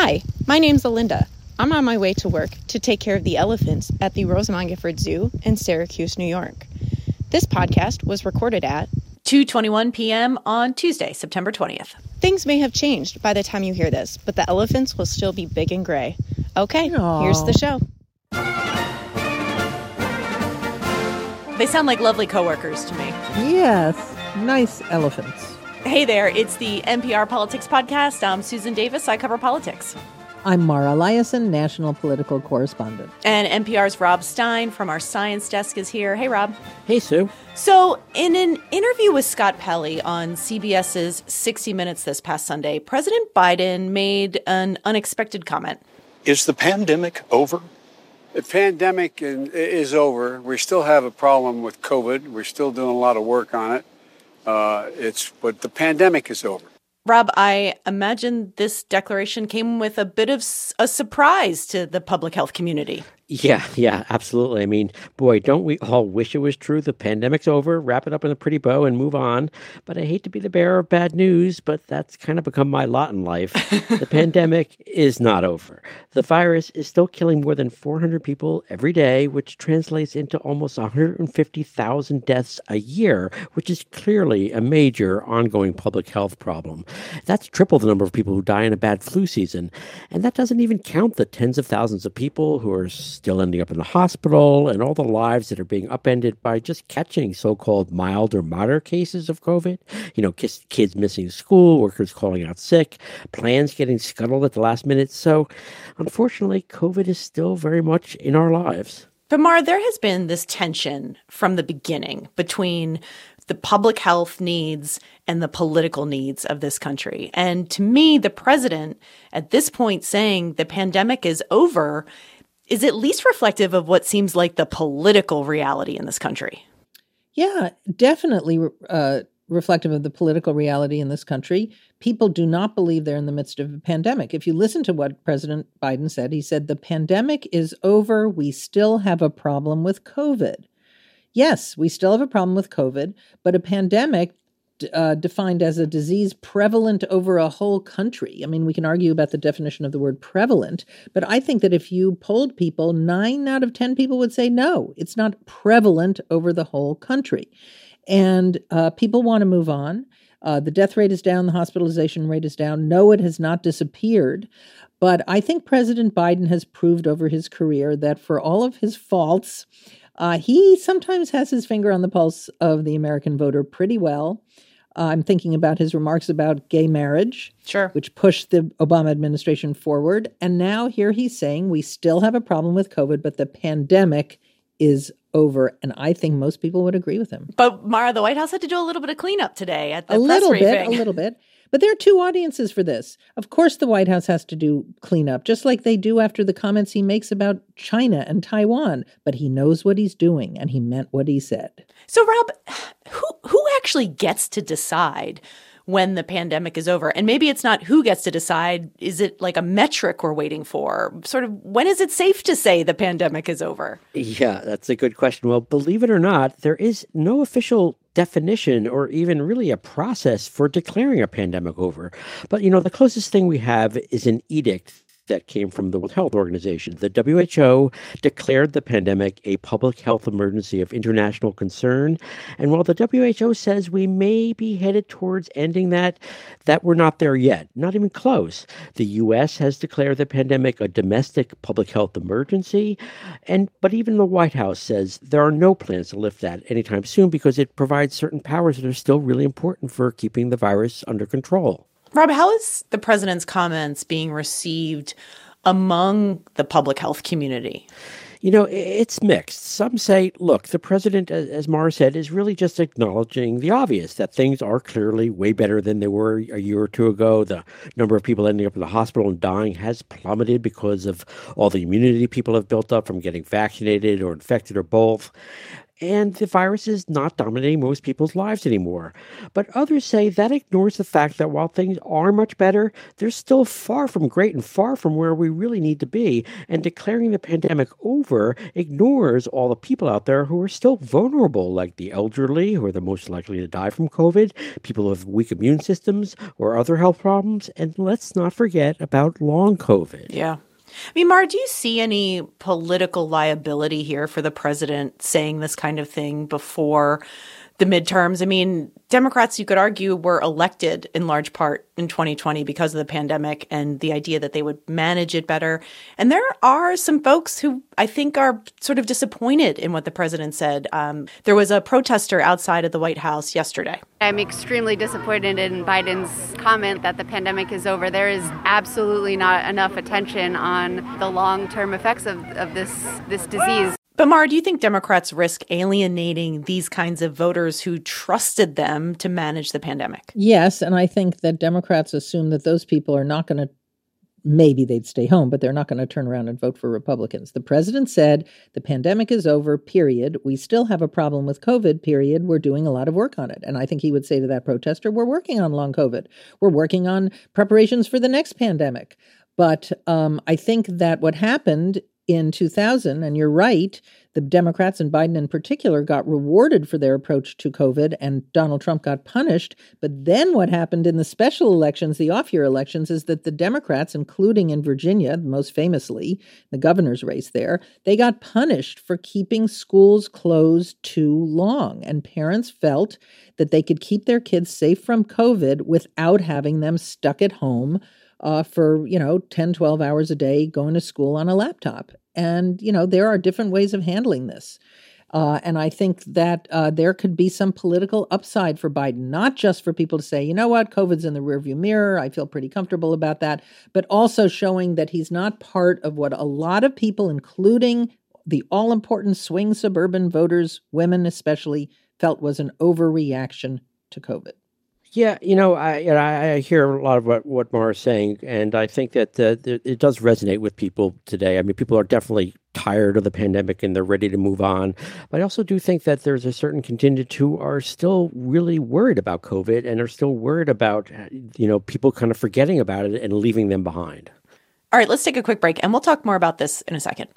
Hi, my name's Alinda. I'm on my way to work to take care of the elephants at the Rosamond Gifford Zoo in Syracuse, New York. This podcast was recorded at 2:21 p.m. on Tuesday, September 20th. Things may have changed by the time you hear this, but the elephants will still be big and gray. Okay, Aww. here's the show. They sound like lovely coworkers to me. Yes, nice elephants. Hey there, it's the NPR Politics Podcast. I'm Susan Davis. I cover politics. I'm Mara Liasson, national political correspondent. And NPR's Rob Stein from our science desk is here. Hey, Rob. Hey, Sue. So, in an interview with Scott Pelley on CBS's 60 Minutes this past Sunday, President Biden made an unexpected comment. Is the pandemic over? The pandemic is over. We still have a problem with COVID. We're still doing a lot of work on it. Uh, it's but the pandemic is over. Rob, I imagine this declaration came with a bit of a surprise to the public health community. Yeah, yeah, absolutely. I mean, boy, don't we all wish it was true? The pandemic's over, wrap it up in a pretty bow and move on. But I hate to be the bearer of bad news, but that's kind of become my lot in life. the pandemic is not over. The virus is still killing more than 400 people every day, which translates into almost 150,000 deaths a year, which is clearly a major ongoing public health problem. That's triple the number of people who die in a bad flu season. And that doesn't even count the tens of thousands of people who are still ending up in the hospital, and all the lives that are being upended by just catching so called mild or moderate cases of COVID. You know, kids missing school, workers calling out sick, plans getting scuttled at the last minute. So, unfortunately, COVID is still very much in our lives. But Mar, there has been this tension from the beginning between the public health needs and the political needs of this country. And to me, the president at this point saying the pandemic is over is at least reflective of what seems like the political reality in this country. Yeah, definitely uh, reflective of the political reality in this country. People do not believe they're in the midst of a pandemic. If you listen to what President Biden said, he said, The pandemic is over. We still have a problem with COVID. Yes, we still have a problem with COVID, but a pandemic uh, defined as a disease prevalent over a whole country. I mean, we can argue about the definition of the word prevalent, but I think that if you polled people, nine out of 10 people would say no, it's not prevalent over the whole country. And uh, people want to move on. Uh, the death rate is down, the hospitalization rate is down. No, it has not disappeared. But I think President Biden has proved over his career that for all of his faults, uh, he sometimes has his finger on the pulse of the American voter pretty well. Uh, I'm thinking about his remarks about gay marriage, sure, which pushed the Obama administration forward. And now here he's saying we still have a problem with COVID, but the pandemic is over. And I think most people would agree with him. But Mara, the White House had to do a little bit of cleanup today at the a little bit, a little bit. But there are two audiences for this. Of course, the White House has to do cleanup, just like they do after the comments he makes about China and Taiwan. But he knows what he's doing, and he meant what he said. So, Rob, who who actually gets to decide? when the pandemic is over? And maybe it's not who gets to decide. Is it like a metric we're waiting for? Sort of when is it safe to say the pandemic is over? Yeah, that's a good question. Well, believe it or not, there is no official definition or even really a process for declaring a pandemic over. But, you know, the closest thing we have is an edict that came from the World Health Organization. The WHO declared the pandemic a public health emergency of international concern. And while the WHO says we may be headed towards ending that, that we're not there yet, not even close. The US has declared the pandemic a domestic public health emergency. And but even the White House says there are no plans to lift that anytime soon because it provides certain powers that are still really important for keeping the virus under control. Rob, how is the president's comments being received among the public health community? You know, it's mixed. Some say, look, the president, as Mara said, is really just acknowledging the obvious that things are clearly way better than they were a year or two ago. The number of people ending up in the hospital and dying has plummeted because of all the immunity people have built up from getting vaccinated or infected or both. And the virus is not dominating most people's lives anymore. But others say that ignores the fact that while things are much better, they're still far from great and far from where we really need to be. And declaring the pandemic over ignores all the people out there who are still vulnerable, like the elderly, who are the most likely to die from COVID, people with weak immune systems or other health problems, and let's not forget about long COVID. Yeah. I mean, Mara, do you see any political liability here for the president saying this kind of thing before the midterms? I mean, Democrats, you could argue, were elected in large part in 2020 because of the pandemic and the idea that they would manage it better. And there are some folks who I think are sort of disappointed in what the president said. Um, there was a protester outside of the White House yesterday. I'm extremely disappointed in Biden's comment that the pandemic is over. There is absolutely not enough attention on the long term effects of, of this, this disease. But Mara, do you think Democrats risk alienating these kinds of voters who trusted them to manage the pandemic? Yes, and I think that Democrats assume that those people are not going to maybe they'd stay home, but they're not going to turn around and vote for Republicans. The president said the pandemic is over, period. We still have a problem with COVID, period. We're doing a lot of work on it. And I think he would say to that protester, We're working on long COVID. We're working on preparations for the next pandemic. But um, I think that what happened in 2000, and you're right, the Democrats and Biden in particular got rewarded for their approach to COVID, and Donald Trump got punished. But then what happened in the special elections, the off year elections, is that the Democrats, including in Virginia, most famously, the governor's race there, they got punished for keeping schools closed too long. And parents felt that they could keep their kids safe from COVID without having them stuck at home uh, for, you know, 10, 12 hours a day going to school on a laptop. And, you know, there are different ways of handling this. Uh, and I think that uh, there could be some political upside for Biden, not just for people to say, you know what, COVID's in the rearview mirror. I feel pretty comfortable about that, but also showing that he's not part of what a lot of people, including the all important swing suburban voters, women especially, felt was an overreaction to COVID. Yeah, you know, I I hear a lot of what what Mara is saying, and I think that uh, it does resonate with people today. I mean, people are definitely tired of the pandemic and they're ready to move on. But I also do think that there's a certain contingent who are still really worried about COVID and are still worried about you know people kind of forgetting about it and leaving them behind. All right, let's take a quick break, and we'll talk more about this in a second.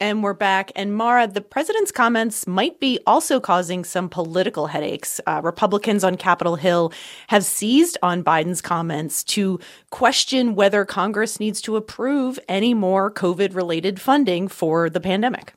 And we're back. And Mara, the president's comments might be also causing some political headaches. Uh, Republicans on Capitol Hill have seized on Biden's comments to question whether Congress needs to approve any more COVID related funding for the pandemic.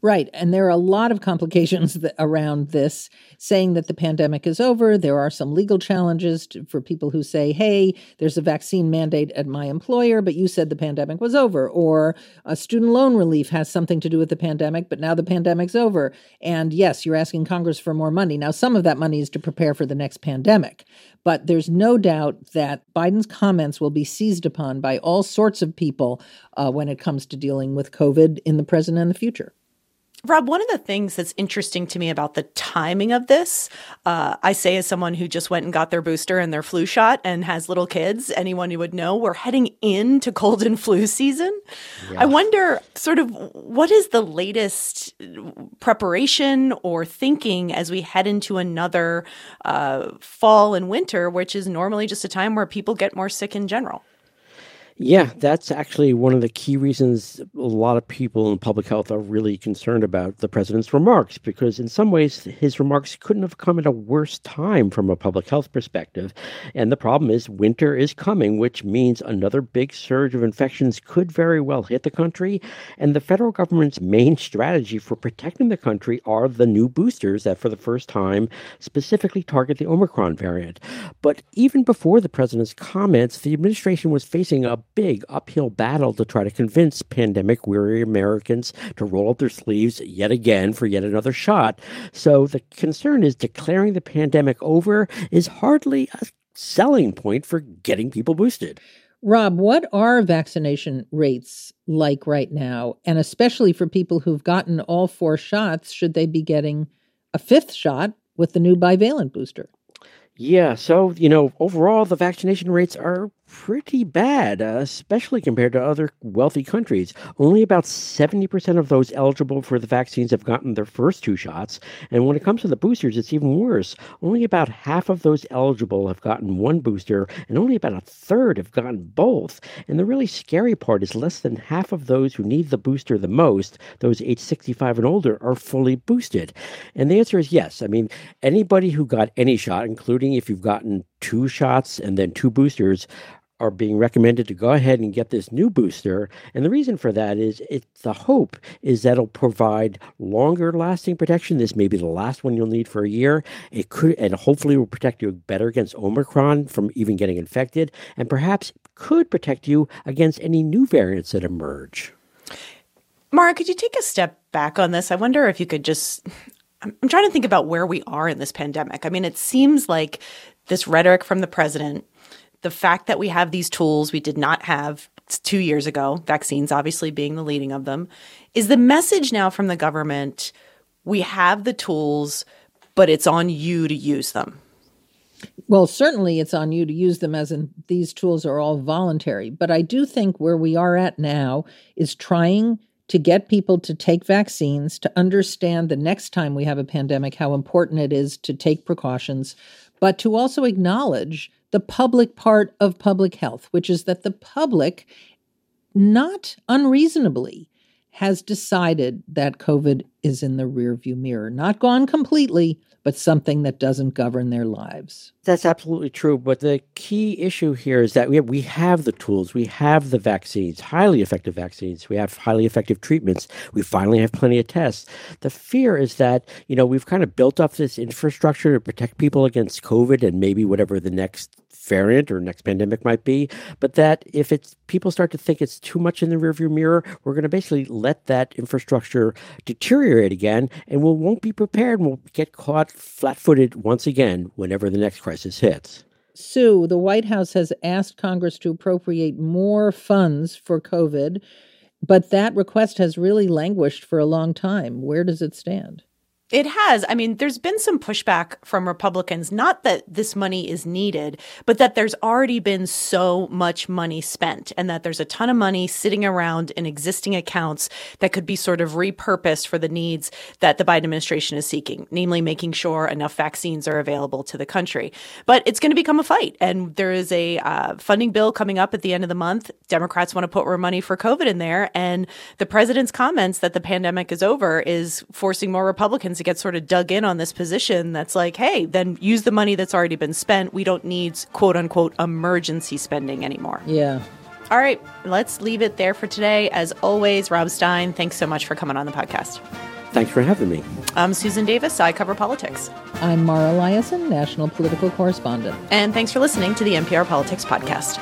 Right. And there are a lot of complications that, around this, saying that the pandemic is over. There are some legal challenges to, for people who say, hey, there's a vaccine mandate at my employer, but you said the pandemic was over. Or a student loan relief has something to do with the pandemic, but now the pandemic's over. And yes, you're asking Congress for more money. Now, some of that money is to prepare for the next pandemic. But there's no doubt that Biden's comments will be seized upon by all sorts of people uh, when it comes to dealing with COVID in the present and the future. Rob, one of the things that's interesting to me about the timing of this, uh, I say as someone who just went and got their booster and their flu shot and has little kids, anyone who would know, we're heading into cold and flu season. Yeah. I wonder, sort of, what is the latest preparation or thinking as we head into another uh, fall and winter, which is normally just a time where people get more sick in general? Yeah, that's actually one of the key reasons a lot of people in public health are really concerned about the president's remarks, because in some ways his remarks couldn't have come at a worse time from a public health perspective. And the problem is winter is coming, which means another big surge of infections could very well hit the country. And the federal government's main strategy for protecting the country are the new boosters that, for the first time, specifically target the Omicron variant. But even before the president's comments, the administration was facing a big uphill battle to try to convince pandemic weary Americans to roll up their sleeves yet again for yet another shot. So the concern is declaring the pandemic over is hardly a selling point for getting people boosted. Rob, what are vaccination rates like right now? And especially for people who've gotten all four shots, should they be getting a fifth shot with the new bivalent booster? Yeah, so, you know, overall, the vaccination rates are pretty bad, uh, especially compared to other wealthy countries. Only about 70% of those eligible for the vaccines have gotten their first two shots. And when it comes to the boosters, it's even worse. Only about half of those eligible have gotten one booster, and only about a third have gotten both. And the really scary part is less than half of those who need the booster the most, those age 65 and older, are fully boosted. And the answer is yes. I mean, anybody who got any shot, including if you've gotten two shots and then two boosters, are being recommended to go ahead and get this new booster. And the reason for that is it the hope is that it'll provide longer lasting protection. This may be the last one you'll need for a year. It could and hopefully will protect you better against Omicron from even getting infected, and perhaps could protect you against any new variants that emerge. Mara, could you take a step back on this? I wonder if you could just I'm trying to think about where we are in this pandemic. I mean, it seems like this rhetoric from the president the fact that we have these tools we did not have two years ago, vaccines obviously being the leading of them, is the message now from the government we have the tools, but it's on you to use them. Well, certainly it's on you to use them, as in these tools are all voluntary. But I do think where we are at now is trying to get people to take vaccines, to understand the next time we have a pandemic how important it is to take precautions, but to also acknowledge the public part of public health, which is that the public, not unreasonably, has decided that COVID is in the rearview mirror. Not gone completely, but something that doesn't govern their lives. That's absolutely true. But the key issue here is that we have, we have the tools, we have the vaccines, highly effective vaccines, we have highly effective treatments, we finally have plenty of tests. The fear is that, you know, we've kind of built up this infrastructure to protect people against COVID and maybe whatever the next variant or next pandemic might be, but that if it's people start to think it's too much in the rearview mirror, we're going to basically let that infrastructure deteriorate again, and we won't be prepared. And we'll get caught flat-footed once again whenever the next crisis hits. Sue, the White House has asked Congress to appropriate more funds for COVID, but that request has really languished for a long time. Where does it stand? It has. I mean, there's been some pushback from Republicans, not that this money is needed, but that there's already been so much money spent and that there's a ton of money sitting around in existing accounts that could be sort of repurposed for the needs that the Biden administration is seeking, namely making sure enough vaccines are available to the country. But it's going to become a fight. And there is a uh, funding bill coming up at the end of the month. Democrats want to put more money for COVID in there. And the president's comments that the pandemic is over is forcing more Republicans to get sort of dug in on this position that's like, hey, then use the money that's already been spent. We don't need quote unquote emergency spending anymore. Yeah. All right, let's leave it there for today. As always, Rob Stein, thanks so much for coming on the podcast. Thanks for having me. I'm Susan Davis. I cover politics. I'm Mara Liasson, national political correspondent. And thanks for listening to the NPR Politics Podcast.